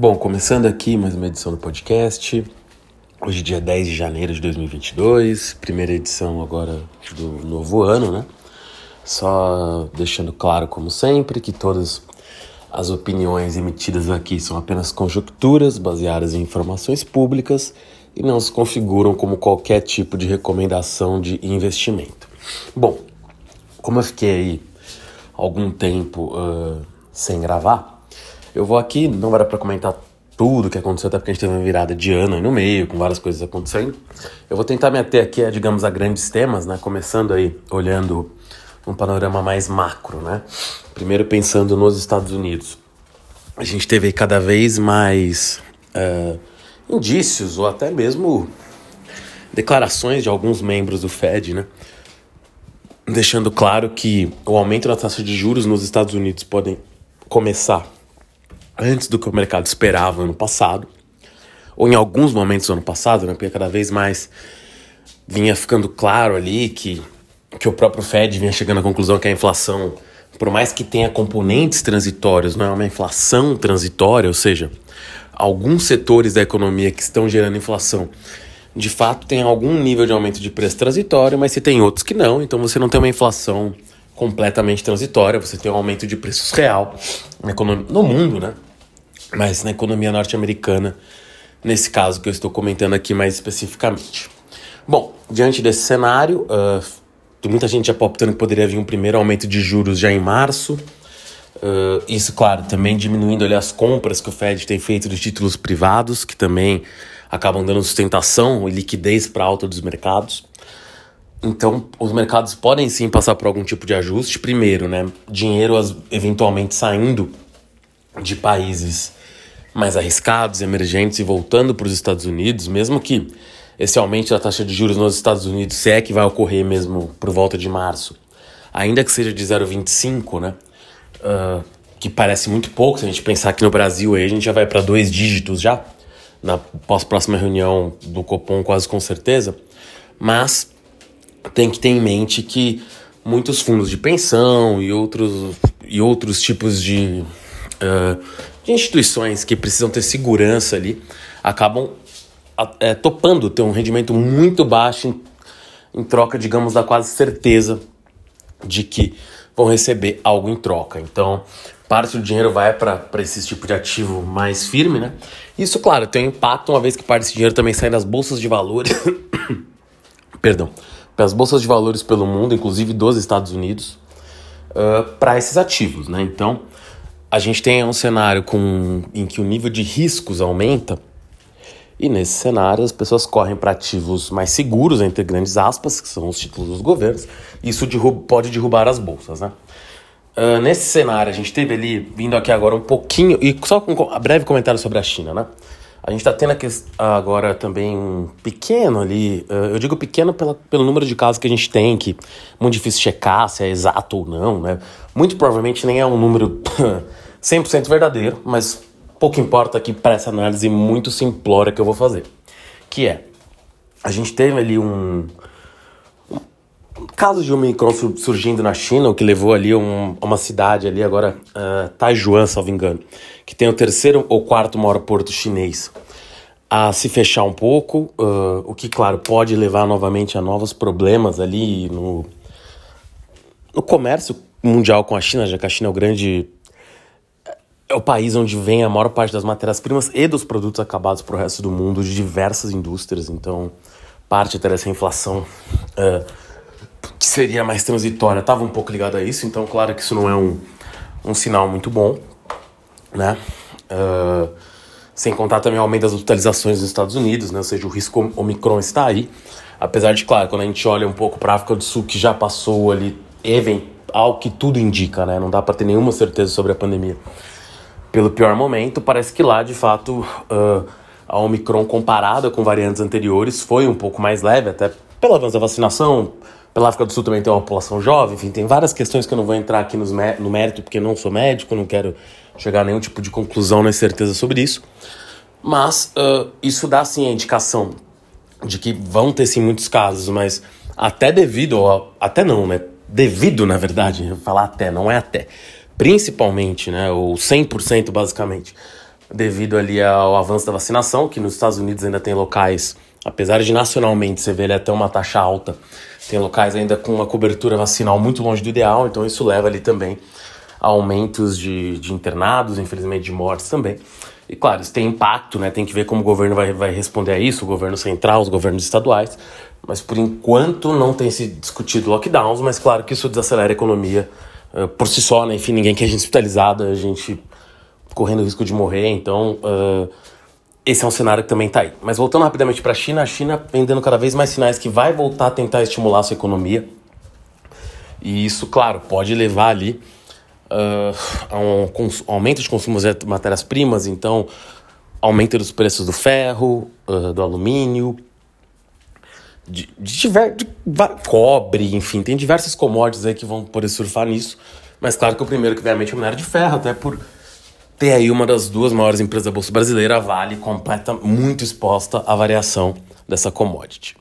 Bom, começando aqui mais uma edição do podcast. Hoje, dia 10 de janeiro de 2022, primeira edição agora do novo ano, né? Só deixando claro, como sempre, que todas as opiniões emitidas aqui são apenas conjecturas baseadas em informações públicas e não se configuram como qualquer tipo de recomendação de investimento. Bom, como eu fiquei aí algum tempo uh, sem gravar, eu vou aqui, não dar para comentar tudo que aconteceu, até porque a gente teve uma virada de ano aí no meio, com várias coisas acontecendo. Eu vou tentar me ater aqui digamos, a grandes temas, né? Começando aí, olhando um panorama mais macro, né? Primeiro pensando nos Estados Unidos. A gente teve aí cada vez mais uh, indícios, ou até mesmo declarações de alguns membros do Fed, né? Deixando claro que o aumento da taxa de juros nos Estados Unidos podem começar antes do que o mercado esperava ano passado, ou em alguns momentos do ano passado, né, porque cada vez mais vinha ficando claro ali que, que o próprio Fed vinha chegando à conclusão que a inflação, por mais que tenha componentes transitórios, não é uma inflação transitória, ou seja, alguns setores da economia que estão gerando inflação de fato tem algum nível de aumento de preço transitório, mas se tem outros que não, então você não tem uma inflação completamente transitória, você tem um aumento de preços real no mundo, né? Mas na economia norte-americana, nesse caso que eu estou comentando aqui mais especificamente. Bom, diante desse cenário, uh, muita gente já optando que poderia vir um primeiro aumento de juros já em março. Uh, isso, claro, também diminuindo ali, as compras que o Fed tem feito de títulos privados, que também acabam dando sustentação e liquidez para a alta dos mercados. Então, os mercados podem sim passar por algum tipo de ajuste. Primeiro, né, dinheiro eventualmente saindo de países mais arriscados, emergentes e voltando para os Estados Unidos, mesmo que esse aumento da taxa de juros nos Estados Unidos, se é que vai ocorrer mesmo por volta de março, ainda que seja de 0,25, né? Uh, que parece muito pouco, se a gente pensar que no Brasil aí a gente já vai para dois dígitos já, na pós-próxima reunião do Copom, quase com certeza, mas tem que ter em mente que muitos fundos de pensão e outros, e outros tipos de uh, de instituições que precisam ter segurança ali acabam é, topando ter um rendimento muito baixo em, em troca, digamos, da quase certeza de que vão receber algo em troca. Então, parte do dinheiro vai para esse tipo de ativo mais firme, né? Isso, claro, tem um impacto, uma vez que parte desse dinheiro também sai das bolsas de valores. Perdão. Pelas bolsas de valores pelo mundo, inclusive dos Estados Unidos, uh, para esses ativos, né? Então, a gente tem um cenário com, em que o nível de riscos aumenta, e nesse cenário as pessoas correm para ativos mais seguros, entre grandes aspas, que são os títulos dos governos, e isso pode derrubar as bolsas, né? Uh, nesse cenário, a gente teve ali, vindo aqui agora um pouquinho, e só um breve comentário sobre a China, né? A gente está tendo aqui agora também um pequeno ali, uh, eu digo pequeno pela, pelo número de casos que a gente tem, que é muito difícil checar se é exato ou não, né? Muito provavelmente nem é um número 100% verdadeiro, mas pouco importa aqui para essa análise muito simplória que eu vou fazer. Que é, a gente teve ali um caso de Omicron surgindo na China, o que levou ali um, uma cidade ali agora, uh, Taijuan, salvo engano, que tem o terceiro ou quarto maior porto chinês, a se fechar um pouco, uh, o que, claro, pode levar novamente a novos problemas ali no, no comércio mundial com a China, já que a China é o grande é o país onde vem a maior parte das matérias-primas e dos produtos acabados para o resto do mundo de diversas indústrias. Então, parte até dessa inflação uh, seria mais transitória estava um pouco ligada a isso. Então, claro que isso não é um, um sinal muito bom, né? Uh, sem contar também o aumento das hospitalizações nos Estados Unidos, né? Ou seja, o risco Omicron está aí. Apesar de, claro, quando a gente olha um pouco para a África do Sul, que já passou ali, ao que tudo indica, né? Não dá para ter nenhuma certeza sobre a pandemia pelo pior momento, parece que lá, de fato, uh, a Omicron comparada com variantes anteriores foi um pouco mais leve, até pelo avanço da vacinação, pela África do Sul também tem uma população jovem, enfim, tem várias questões que eu não vou entrar aqui nos no mérito, porque não sou médico, não quero chegar a nenhum tipo de conclusão nem certeza sobre isso. Mas uh, isso dá sim a indicação de que vão ter sim muitos casos, mas até devido, ou até não, né? Devido, na verdade, falar até, não é até principalmente, né, ou 100% basicamente, devido ali ao avanço da vacinação, que nos Estados Unidos ainda tem locais, apesar de nacionalmente você vê ele até uma taxa alta, tem locais ainda com uma cobertura vacinal muito longe do ideal, então isso leva ali também a aumentos de, de internados, infelizmente de mortes também. E claro, isso tem impacto, né? Tem que ver como o governo vai, vai responder a isso, o governo central, os governos estaduais. Mas por enquanto não tem se discutido lockdowns, mas claro que isso desacelera a economia uh, por si só, né? Enfim, ninguém quer gente hospitalizada, a gente correndo risco de morrer, então uh, esse é um cenário que também está aí. Mas voltando rapidamente para a China, a China vem dando cada vez mais sinais que vai voltar a tentar estimular a sua economia. E isso, claro, pode levar ali uh, a um aumento de consumo de matérias-primas, então aumento dos preços do ferro, uh, do alumínio, de, de, de, de, cobre, enfim, tem diversas commodities aí que vão poder surfar nisso. Mas claro que o primeiro que vem à mente é o minério de ferro, até por ter aí uma das duas maiores empresas da Bolsa Brasileira, a Vale, completa, muito exposta à variação dessa commodity.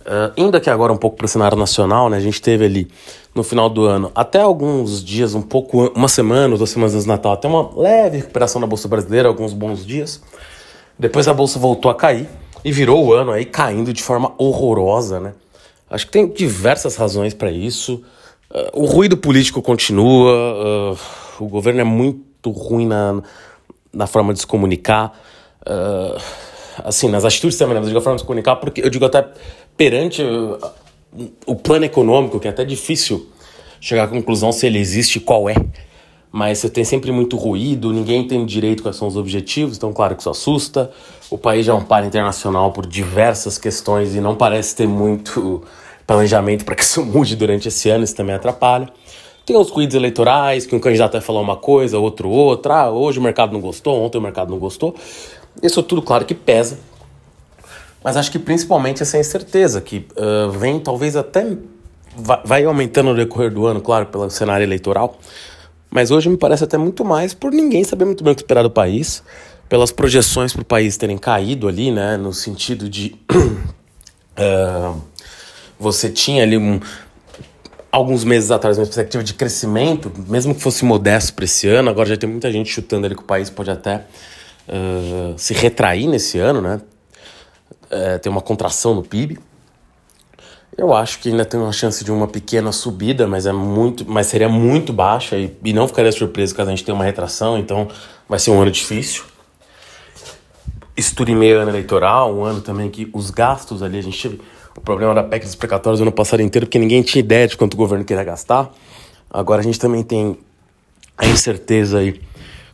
Uh, indo aqui agora um pouco para o cenário nacional, né, a gente teve ali no final do ano, até alguns dias, um pouco, uma semana, duas semanas antes do Natal, até uma leve recuperação na Bolsa Brasileira, alguns bons dias. Depois a Bolsa voltou a cair e virou o ano aí caindo de forma horrorosa, né? Acho que tem diversas razões para isso. Uh, o ruído político continua, uh, o governo é muito ruim na, na forma de se comunicar. Uh, assim, nas atitudes também, né? mas eu digo a forma de se comunicar, porque eu digo até perante o, o plano econômico, que é até difícil chegar à conclusão se ele existe qual é. Mas você tem sempre muito ruído, ninguém tem direito quais são os objetivos, então, claro que isso assusta. O país já é um par internacional por diversas questões e não parece ter muito planejamento para que isso mude durante esse ano, isso também atrapalha. Tem os ruídos eleitorais, que um candidato vai falar uma coisa, outro outra. Ah, hoje o mercado não gostou, ontem o mercado não gostou. Isso tudo, claro, que pesa. Mas acho que principalmente essa incerteza, que uh, vem talvez até. vai aumentando no decorrer do ano, claro, pelo cenário eleitoral. Mas hoje me parece até muito mais por ninguém saber muito bem o que esperar do país, pelas projeções para o país terem caído ali, né, no sentido de. uh, você tinha ali um, alguns meses atrás uma perspectiva de crescimento, mesmo que fosse modesto para esse ano, agora já tem muita gente chutando ali que o país pode até uh, se retrair nesse ano, né? é, tem uma contração no PIB. Eu acho que ainda tem uma chance de uma pequena subida, mas é muito, mas seria muito baixa e, e não ficaria surpreso caso a gente tenha uma retração, então vai ser um ano difícil. Isso tudo em meio ano eleitoral, um ano também que os gastos ali, a gente teve o problema da PEC dos precatórios o ano passado inteiro, porque ninguém tinha ideia de quanto o governo queria gastar. Agora a gente também tem a incerteza aí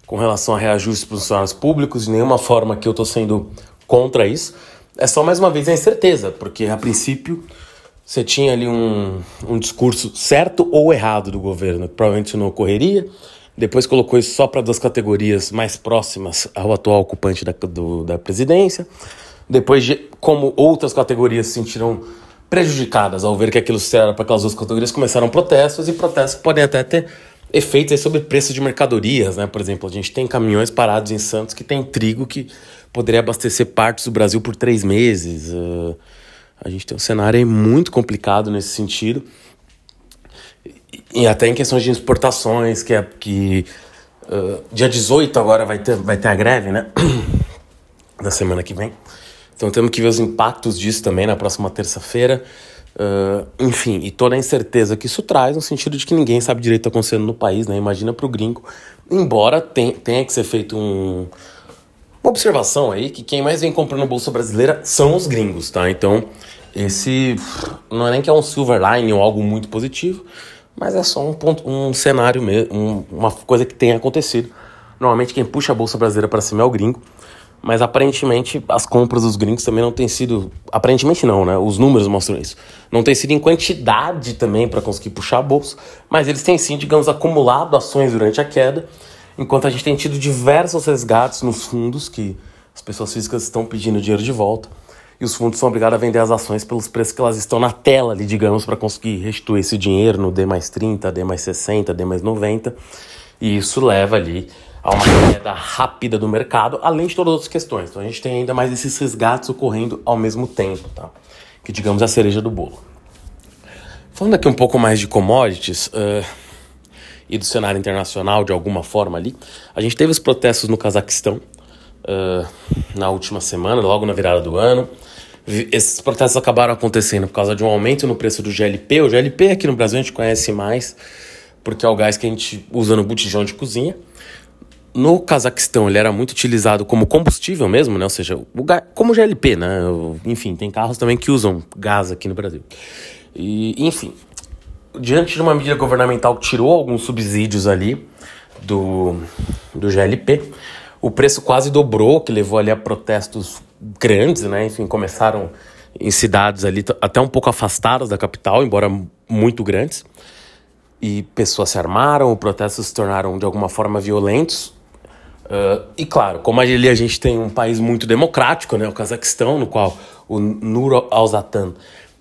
com relação a reajustes para os funcionários públicos, de nenhuma forma que eu estou sendo contra isso é só mais uma vez a incerteza, porque a princípio você tinha ali um, um discurso certo ou errado do governo, que provavelmente não ocorreria. Depois colocou isso só para duas categorias mais próximas ao atual ocupante da, do, da presidência. Depois, de, como outras categorias se sentiram prejudicadas ao ver que aquilo era para aquelas duas categorias, começaram protestos e protestos podem até ter efeitos sobre preço de mercadorias, né? Por exemplo, a gente tem caminhões parados em Santos que tem trigo que poderia abastecer partes do Brasil por três meses. Uh, a gente tem um cenário muito complicado nesse sentido. E, até em questões de exportações, que é que uh, dia 18 agora vai ter, vai ter a greve, né? da semana que vem. Então temos que ver os impactos disso também na próxima terça-feira. Uh, enfim, e toda a incerteza que isso traz, no sentido de que ninguém sabe direito o que está acontecendo no país, né? Imagina para o gringo. Embora tenha que ser feito um, uma observação aí que quem mais vem comprando bolsa brasileira são os gringos, tá? Então, esse não é nem que é um silver line ou algo muito positivo, mas é só um ponto, um cenário mesmo, um, uma coisa que tem acontecido. Normalmente quem puxa a bolsa brasileira para cima é o gringo, mas aparentemente as compras dos gringos também não têm sido, aparentemente não, né? Os números mostram isso. Não tem sido em quantidade também para conseguir puxar a bolsa, mas eles têm sim, digamos, acumulado ações durante a queda enquanto a gente tem tido diversos resgates nos fundos que as pessoas físicas estão pedindo dinheiro de volta e os fundos são obrigados a vender as ações pelos preços que elas estão na tela ali, digamos, para conseguir restituir esse dinheiro no D mais 30, D mais 60, D mais 90 e isso leva ali a uma queda rápida do mercado, além de todas as outras questões. Então a gente tem ainda mais esses resgates ocorrendo ao mesmo tempo, tá? Que digamos a cereja do bolo. Falando aqui um pouco mais de commodities, uh, e do cenário internacional de alguma forma ali. A gente teve os protestos no Cazaquistão, uh, na última semana, logo na virada do ano. Esses protestos acabaram acontecendo por causa de um aumento no preço do GLP. O GLP aqui no Brasil a gente conhece mais porque é o gás que a gente usa no botijão de cozinha. No Cazaquistão ele era muito utilizado como combustível mesmo, né? Ou seja, o como GLP, né? Enfim, tem carros também que usam gás aqui no Brasil. E, enfim, diante de uma medida governamental que tirou alguns subsídios ali do, do GLP, o preço quase dobrou, que levou ali a protestos grandes, né? Enfim, começaram em cidades ali até um pouco afastadas da capital, embora muito grandes. E pessoas se armaram, protestos se tornaram de alguma forma violentos. Uh, e claro, como ali a gente tem um país muito democrático, né, o Cazaquistão, no qual o Nur Alzatan,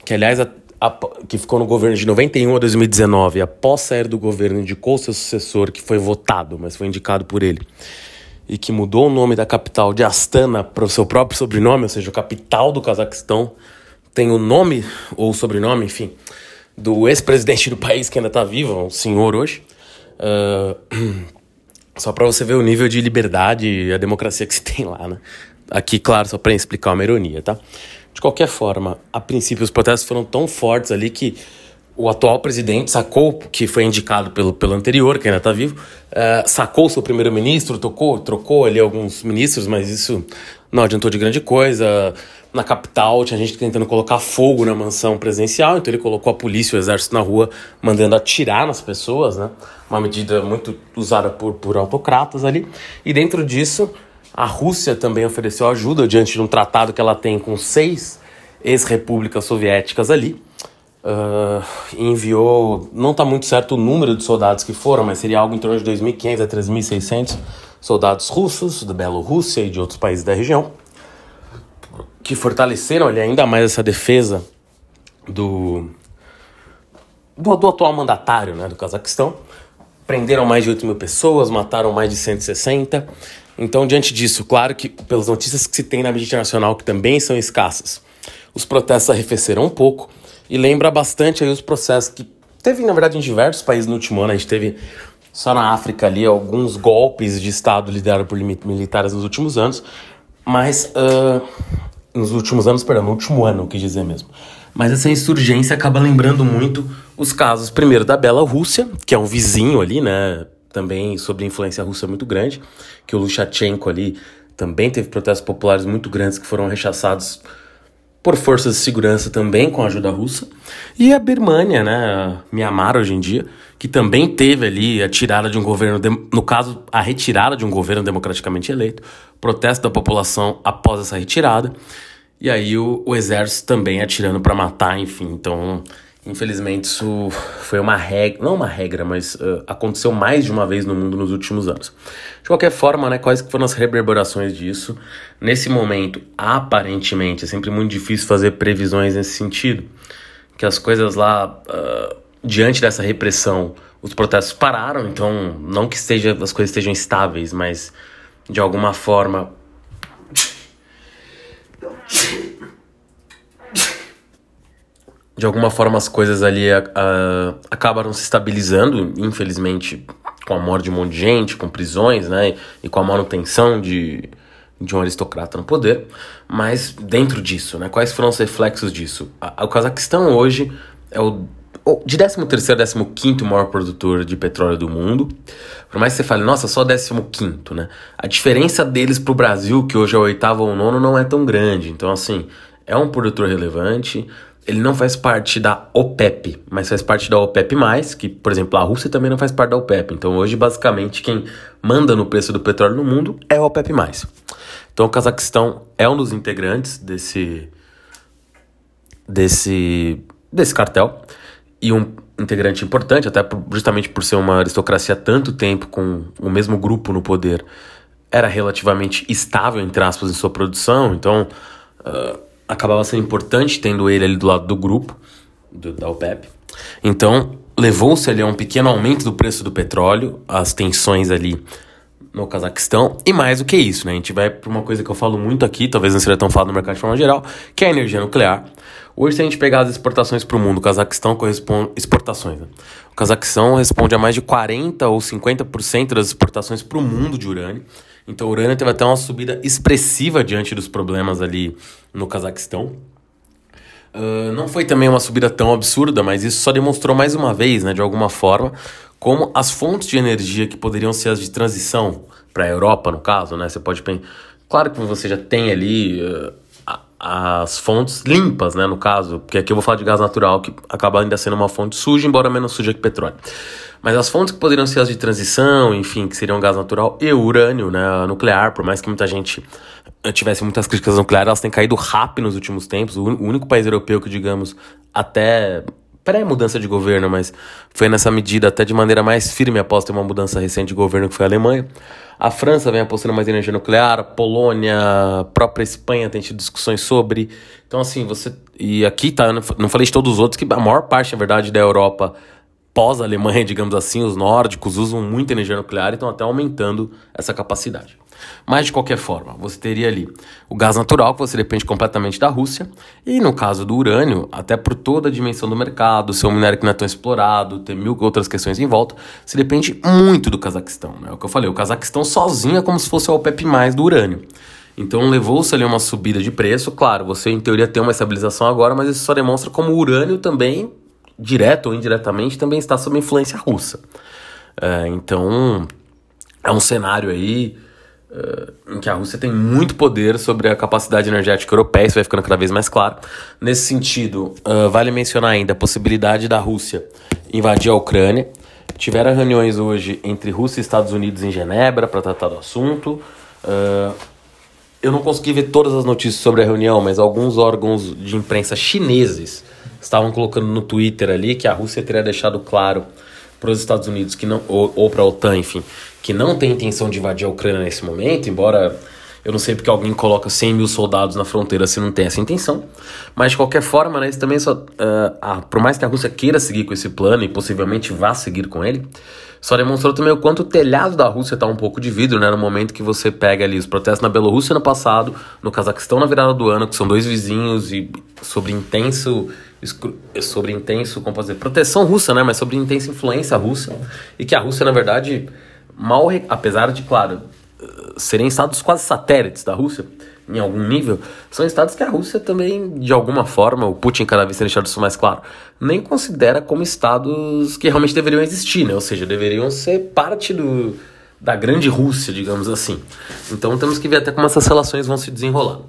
que aliás a, a, que ficou no governo de 91 a 2019, após sair do governo, indicou seu sucessor, que foi votado, mas foi indicado por ele e que mudou o nome da capital de Astana para o seu próprio sobrenome, ou seja, a capital do Cazaquistão tem o nome ou o sobrenome, enfim, do ex-presidente do país que ainda está vivo, um senhor hoje. Uh, só para você ver o nível de liberdade e a democracia que se tem lá, né? Aqui, claro, só para explicar uma ironia, tá? De qualquer forma, a princípio os protestos foram tão fortes ali que o atual presidente sacou, que foi indicado pelo, pelo anterior, que ainda está vivo, uh, sacou seu primeiro-ministro, trocou, trocou ali alguns ministros, mas isso não adiantou de grande coisa. Na capital tinha gente tentando colocar fogo na mansão presidencial, então ele colocou a polícia e o exército na rua mandando atirar nas pessoas, né? Uma medida muito usada por, por autocratas ali. E dentro disso, a Rússia também ofereceu ajuda diante de um tratado que ela tem com seis ex-repúblicas soviéticas ali Uh, enviou, não está muito certo o número de soldados que foram, mas seria algo em torno de 2.500 a 3.600 soldados russos da Bielorrússia e de outros países da região, que fortaleceram ali, ainda mais essa defesa do, do, do atual mandatário né, do Cazaquistão. Prenderam mais de 8 mil pessoas, mataram mais de 160. Então, diante disso, claro que pelas notícias que se tem na mídia internacional, que também são escassas, os protestos arrefeceram um pouco e lembra bastante aí os processos que teve, na verdade, em diversos países no último ano. A gente teve só na África ali alguns golpes de Estado liderados por militares nos últimos anos, mas uh, nos últimos anos, perdão, no último ano, quis dizer mesmo. Mas essa insurgência acaba lembrando muito os casos, primeiro, da Bela Rússia, que é um vizinho ali, né? Também sob influência russa muito grande, que o Lukashenko ali também teve protestos populares muito grandes que foram rechaçados por forças de segurança também com a ajuda russa, e a Birmania, né, Myanmar hoje em dia, que também teve ali a tirada de um governo, no caso, a retirada de um governo democraticamente eleito, protesto da população após essa retirada, e aí o, o exército também atirando para matar, enfim, então Infelizmente, isso foi uma regra, não uma regra, mas uh, aconteceu mais de uma vez no mundo nos últimos anos. De qualquer forma, né, quais foram as reverberações disso? Nesse momento, aparentemente, é sempre muito difícil fazer previsões nesse sentido, que as coisas lá, uh, diante dessa repressão, os protestos pararam, então, não que esteja, as coisas estejam estáveis, mas de alguma forma de alguma forma as coisas ali a, a, acabaram se estabilizando, infelizmente, com a morte de um monte de gente, com prisões, né, e com a manutenção de, de um aristocrata no poder. Mas dentro disso, né, quais foram os reflexos disso? A, o Cazaquistão hoje é o de 13 terceiro, 15 maior produtor de petróleo do mundo. Por mais que você fale, nossa, só 15 né? A diferença deles pro Brasil, que hoje é o oitavo ou nono, não é tão grande. Então, assim, é um produtor relevante ele não faz parte da OPEP, mas faz parte da OPEP+, que, por exemplo, a Rússia também não faz parte da OPEP. Então, hoje, basicamente, quem manda no preço do petróleo no mundo é a OPEP+. Então, o Cazaquistão é um dos integrantes desse desse desse cartel e um integrante importante, até justamente por ser uma aristocracia tanto tempo com o mesmo grupo no poder, era relativamente estável, entre aspas, em sua produção. Então, uh, acabava sendo importante tendo ele ali do lado do grupo, do, da OPEP. Então, levou-se ali a um pequeno aumento do preço do petróleo, as tensões ali no Cazaquistão, e mais do que isso, né? A gente vai para uma coisa que eu falo muito aqui, talvez não seja tão falado no mercado de forma geral, que é a energia nuclear. Hoje, se a gente pegar as exportações para o mundo, o Cazaquistão corresponde. Exportações, né? O Cazaquistão responde a mais de 40% ou 50% das exportações para o mundo de urânio Então o urânio teve até uma subida expressiva diante dos problemas ali no Cazaquistão. Uh, não foi também uma subida tão absurda, mas isso só demonstrou mais uma vez, né, de alguma forma, como as fontes de energia que poderiam ser as de transição para a Europa, no caso, né, você pode pensar. Claro que você já tem ali uh, as fontes limpas, né, no caso, porque aqui eu vou falar de gás natural, que acaba ainda sendo uma fonte suja, embora menos suja que petróleo. Mas as fontes que poderiam ser as de transição, enfim, que seriam gás natural e urânio, né, nuclear, por mais que muita gente tivesse muitas críticas nucleares, elas têm caído rápido nos últimos tempos. O único país europeu que, digamos, até pré-mudança de governo, mas foi nessa medida até de maneira mais firme após ter uma mudança recente de governo que foi a Alemanha. A França vem apostando mais em energia nuclear, a Polônia, a própria Espanha tem tido discussões sobre. Então, assim, você. E aqui tá, não falei de todos os outros, que a maior parte, na verdade, da Europa pós-Alemanha, digamos assim, os nórdicos usam muita energia nuclear e estão até aumentando essa capacidade. Mas de qualquer forma, você teria ali o gás natural, que você depende completamente da Rússia, e no caso do urânio, até por toda a dimensão do mercado, ser um minério que não é tão explorado, ter mil outras questões em volta, se depende muito do Cazaquistão. Né? É o que eu falei, o Cazaquistão sozinho é como se fosse o OPEP mais do urânio. Então levou-se ali uma subida de preço, claro, você em teoria tem uma estabilização agora, mas isso só demonstra como o urânio também, direto ou indiretamente, também está sob influência russa. É, então é um cenário aí em que a Rússia tem muito poder sobre a capacidade energética europeia, isso vai ficando cada vez mais claro. Nesse sentido, uh, vale mencionar ainda a possibilidade da Rússia invadir a Ucrânia. Tiveram reuniões hoje entre Rússia e Estados Unidos em Genebra para tratar do assunto. Uh, eu não consegui ver todas as notícias sobre a reunião, mas alguns órgãos de imprensa chineses estavam colocando no Twitter ali que a Rússia teria deixado claro para os Estados Unidos que não ou, ou para a OTAN, enfim, que não tem intenção de invadir a Ucrânia nesse momento, embora eu não sei porque alguém coloca 100 mil soldados na fronteira se não tem essa intenção. Mas de qualquer forma, né, isso também só. Uh, por mais que a Rússia queira seguir com esse plano e possivelmente vá seguir com ele, só demonstrou também o quanto o telhado da Rússia está um pouco de vidro, né? No momento que você pega ali os protestos na Bielorrússia no passado, no Cazaquistão na virada do ano, que são dois vizinhos, e sobre intenso. Sobre intenso, como fazer, proteção russa, né? Mas sobre intensa influência russa. E que a Rússia, na verdade, mal, apesar de, claro, serem estados quase satélites da Rússia, em algum nível, são estados que a Rússia também, de alguma forma, o Putin cada vez tem deixado isso mais claro, nem considera como estados que realmente deveriam existir, né? Ou seja, deveriam ser parte do, da grande Rússia, digamos assim. Então temos que ver até como essas relações vão se desenrolar.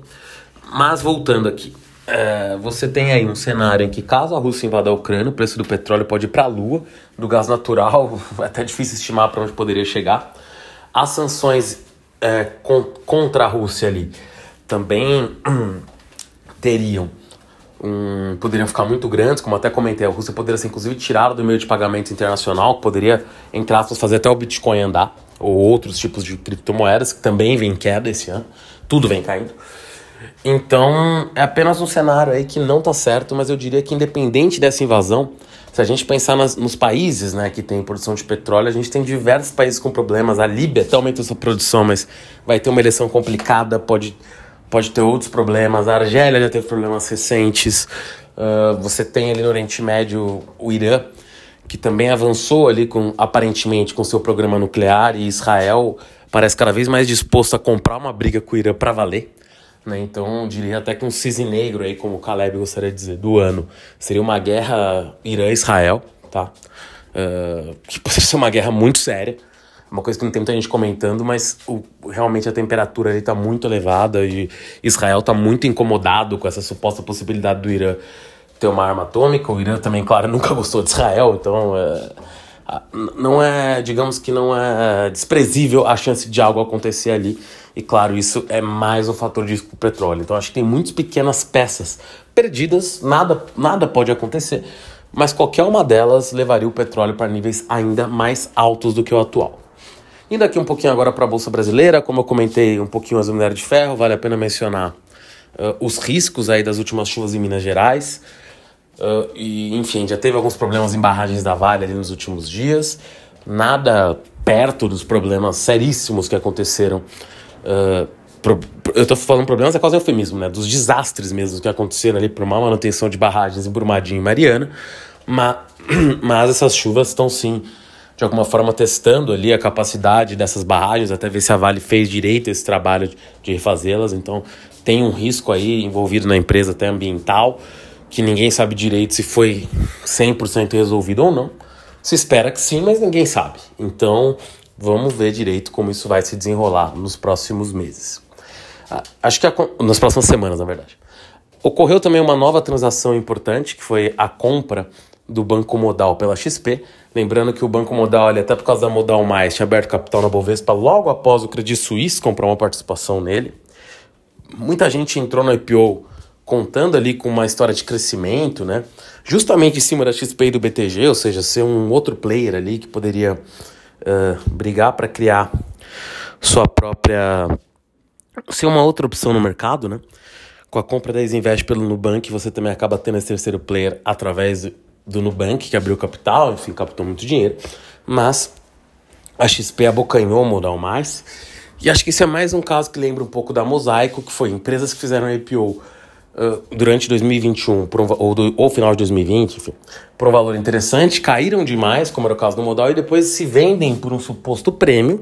Mas voltando aqui, é, você tem aí um cenário em que, caso a Rússia invada a Ucrânia, o preço do petróleo pode ir para a lua, do gás natural, é até difícil estimar para onde poderia chegar. As sanções é, contra a Rússia ali também teriam um, poderiam ficar muito grandes, como até comentei, a Rússia poderia ser inclusive tirada do meio de pagamento internacional, poderia, entre aspas, fazer até o Bitcoin andar, ou outros tipos de criptomoedas, que também vem em queda esse ano, tudo vem caindo. Então, é apenas um cenário aí que não está certo, mas eu diria que independente dessa invasão, se a gente pensar nas, nos países né, que tem produção de petróleo, a gente tem diversos países com problemas. A Líbia até aumentou sua produção, mas vai ter uma eleição complicada, pode, pode ter outros problemas. A Argélia já teve problemas recentes. Uh, você tem ali no Oriente Médio o Irã, que também avançou ali com aparentemente com seu programa nuclear, e Israel parece cada vez mais disposto a comprar uma briga com o Irã para valer. Né? Então, diria até que um cisne negro, aí, como o Caleb gostaria de dizer, do ano, seria uma guerra Irã-Israel, tá? Uh, que poderia ser uma guerra muito séria, uma coisa que não tem muita gente comentando, mas o, realmente a temperatura ali está muito elevada e Israel está muito incomodado com essa suposta possibilidade do Irã ter uma arma atômica. O Irã também, claro, nunca gostou de Israel, então é, não é, digamos que não é desprezível a chance de algo acontecer ali. E claro, isso é mais um fator de risco para o petróleo. Então acho que tem muitas pequenas peças perdidas, nada, nada pode acontecer, mas qualquer uma delas levaria o petróleo para níveis ainda mais altos do que o atual. Indo aqui um pouquinho agora para a Bolsa Brasileira, como eu comentei um pouquinho as minério de ferro, vale a pena mencionar uh, os riscos aí das últimas chuvas em Minas Gerais. Uh, e, enfim, já teve alguns problemas em barragens da Vale ali nos últimos dias. Nada perto dos problemas seríssimos que aconteceram Uh, pro, eu tô falando problemas é quase eufemismo, né? Dos desastres mesmo que aconteceram ali por má manutenção de barragens em Brumadinho e Mariana. Mas, mas essas chuvas estão sim de alguma forma testando ali a capacidade dessas barragens, até ver se a Vale fez direito esse trabalho de refazê-las. Então tem um risco aí envolvido na empresa até ambiental, que ninguém sabe direito se foi 100% resolvido ou não. Se espera que sim, mas ninguém sabe. Então vamos ver direito como isso vai se desenrolar nos próximos meses. Ah, acho que a, nas próximas semanas, na verdade. Ocorreu também uma nova transação importante, que foi a compra do Banco Modal pela XP. Lembrando que o Banco Modal, ali, até por causa da Modal Mais, tinha aberto capital na Bovespa logo após o Credit Suisse comprar uma participação nele. Muita gente entrou no IPO contando ali com uma história de crescimento, né? Justamente em cima da XP e do BTG, ou seja, ser um outro player ali que poderia uh, brigar para criar sua própria. ser uma outra opção no mercado, né? Com a compra da Isinvest pelo Nubank, você também acaba tendo esse terceiro player através do Nubank, que abriu capital, enfim, captou muito dinheiro. Mas a XP abocanhou o Modal Mais. E acho que isso é mais um caso que lembra um pouco da Mosaico, que foi empresas que fizeram IPO durante 2021 por um, ou, do, ou final de 2020, enfim, por um valor interessante, caíram demais, como era o caso do Modal, e depois se vendem por um suposto prêmio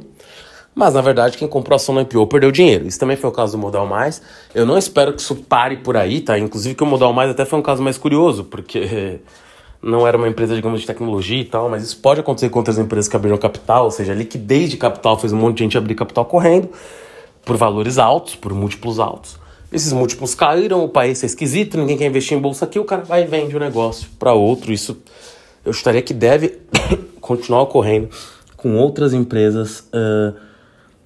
mas na verdade quem comprou ação no IPO perdeu dinheiro. Isso também foi o caso do Modal Mais. Eu não espero que isso pare por aí, tá? Inclusive que o Modal Mais até foi um caso mais curioso, porque não era uma empresa, digamos, de tecnologia e tal, mas isso pode acontecer com outras empresas que abriram capital, ou seja, a liquidez de capital fez um monte de gente abrir capital correndo por valores altos, por múltiplos altos. Esses múltiplos caíram, o país é esquisito, ninguém quer investir em bolsa aqui, o cara vai e vende o negócio para outro. Isso eu estaria que deve continuar ocorrendo com outras empresas. Uh,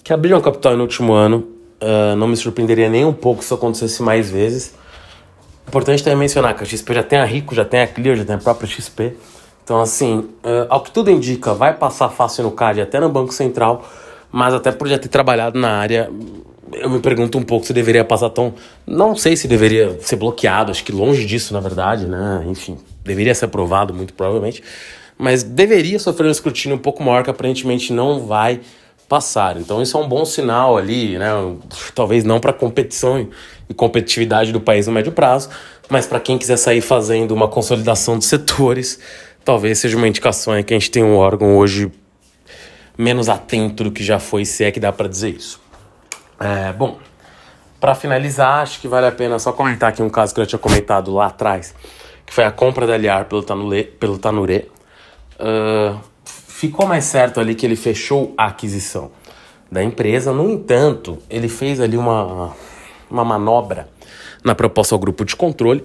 que abriram capital no último ano. Uh, não me surpreenderia nem um pouco se acontecesse mais vezes. Importante também mencionar que a XP já tem a Rico, já tem a Clear, já tem a própria XP. Então, assim, uh, ao que tudo indica, vai passar fácil no CAD até no Banco Central, mas até por já ter trabalhado na área, eu me pergunto um pouco se deveria passar tão. Não sei se deveria ser bloqueado, acho que longe disso, na verdade, né? Enfim, deveria ser aprovado, muito provavelmente. Mas deveria sofrer um escrutínio um pouco maior, que aparentemente não vai passar. Então isso é um bom sinal ali, né? Talvez não para competição e competitividade do país no médio prazo, mas para quem quiser sair fazendo uma consolidação de setores, talvez seja uma indicação aí que a gente tem um órgão hoje menos atento do que já foi, se é que dá para dizer isso. É, bom, para finalizar, acho que vale a pena só comentar aqui um caso que eu já tinha comentado lá atrás, que foi a compra da Liar pelo Tanure. Pelo Tanure. Uh, ficou mais certo ali que ele fechou a aquisição da empresa. No entanto, ele fez ali uma, uma manobra na proposta ao grupo de controle,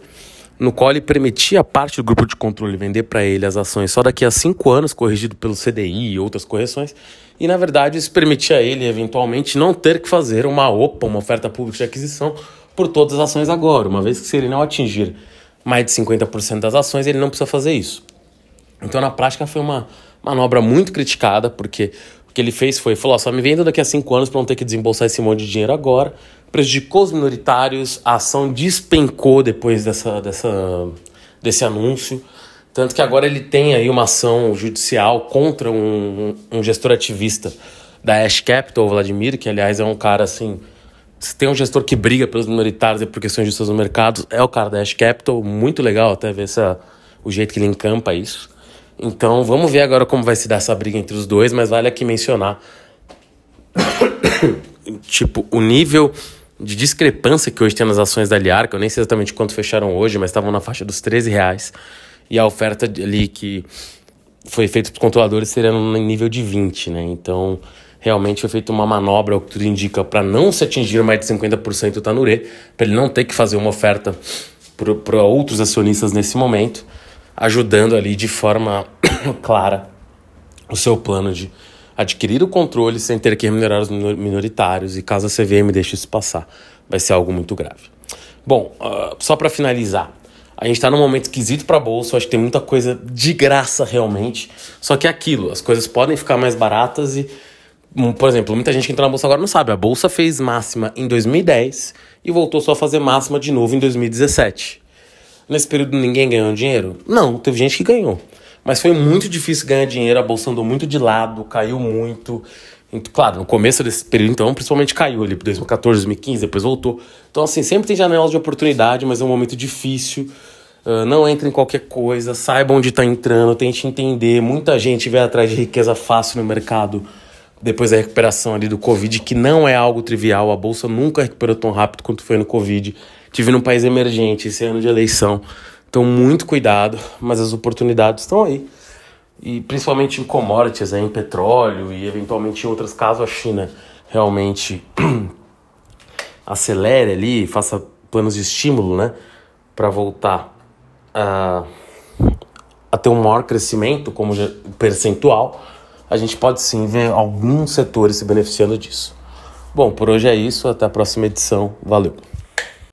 no qual ele permitia a parte do grupo de controle vender para ele as ações só daqui a cinco anos, corrigido pelo CDI e outras correções. E na verdade isso permitia a ele eventualmente não ter que fazer uma OPA, uma oferta pública de aquisição, por todas as ações agora, uma vez que se ele não atingir mais de 50% das ações, ele não precisa fazer isso. Então na prática foi uma manobra muito criticada, porque o que ele fez foi, falou, só me vendo daqui a cinco anos para não ter que desembolsar esse monte de dinheiro agora, prejudicou os minoritários, a ação despencou depois dessa, dessa, desse anúncio, tanto que agora ele tem aí uma ação judicial contra um, um gestor ativista da Ash Capital, Vladimir, que aliás é um cara assim, se tem um gestor que briga pelos minoritários e por questões justas no mercado, é o cara da Ash Capital, muito legal até ver essa, o jeito que ele encampa isso. Então vamos ver agora como vai se dar essa briga entre os dois, mas vale aqui mencionar tipo o nível de discrepância que hoje tem nas ações da Liar, que eu nem sei exatamente quanto fecharam hoje, mas estavam na faixa dos 13 reais. E a oferta ali que foi feita para os controladores seria no nível de 20, né? Então, realmente foi feita uma manobra, o que tudo indica, para não se atingir mais de 50% do Tanure, para ele não ter que fazer uma oferta para outros acionistas nesse momento ajudando ali de forma clara o seu plano de adquirir o controle sem ter que remunerar os minoritários e caso a CVM deixe isso passar, vai ser algo muito grave. Bom, uh, só para finalizar, a gente está num momento esquisito para bolsa, acho que tem muita coisa de graça realmente, só que é aquilo, as coisas podem ficar mais baratas e, um, por exemplo, muita gente que entrou na bolsa agora não sabe, a bolsa fez máxima em 2010 e voltou só a fazer máxima de novo em 2017. Nesse período ninguém ganhou dinheiro? Não, teve gente que ganhou. Mas foi muito difícil ganhar dinheiro, a bolsa andou muito de lado, caiu muito. Claro, no começo desse período, então, principalmente caiu ali, 2014, 2015, depois voltou. Então, assim, sempre tem janelas de oportunidade, mas é um momento difícil. Uh, não entre em qualquer coisa, saiba onde está entrando, tente entender. Muita gente vem atrás de riqueza fácil no mercado depois da recuperação ali do Covid, que não é algo trivial. A bolsa nunca recuperou tão rápido quanto foi no Covid. Tive num país emergente esse ano de eleição. Então, muito cuidado, mas as oportunidades estão aí. E principalmente em commodities, em petróleo e eventualmente em outros casos a China realmente acelere ali, faça planos de estímulo, né, para voltar a, a ter um maior crescimento como percentual, a gente pode sim ver alguns setores se beneficiando disso. Bom, por hoje é isso, até a próxima edição. Valeu!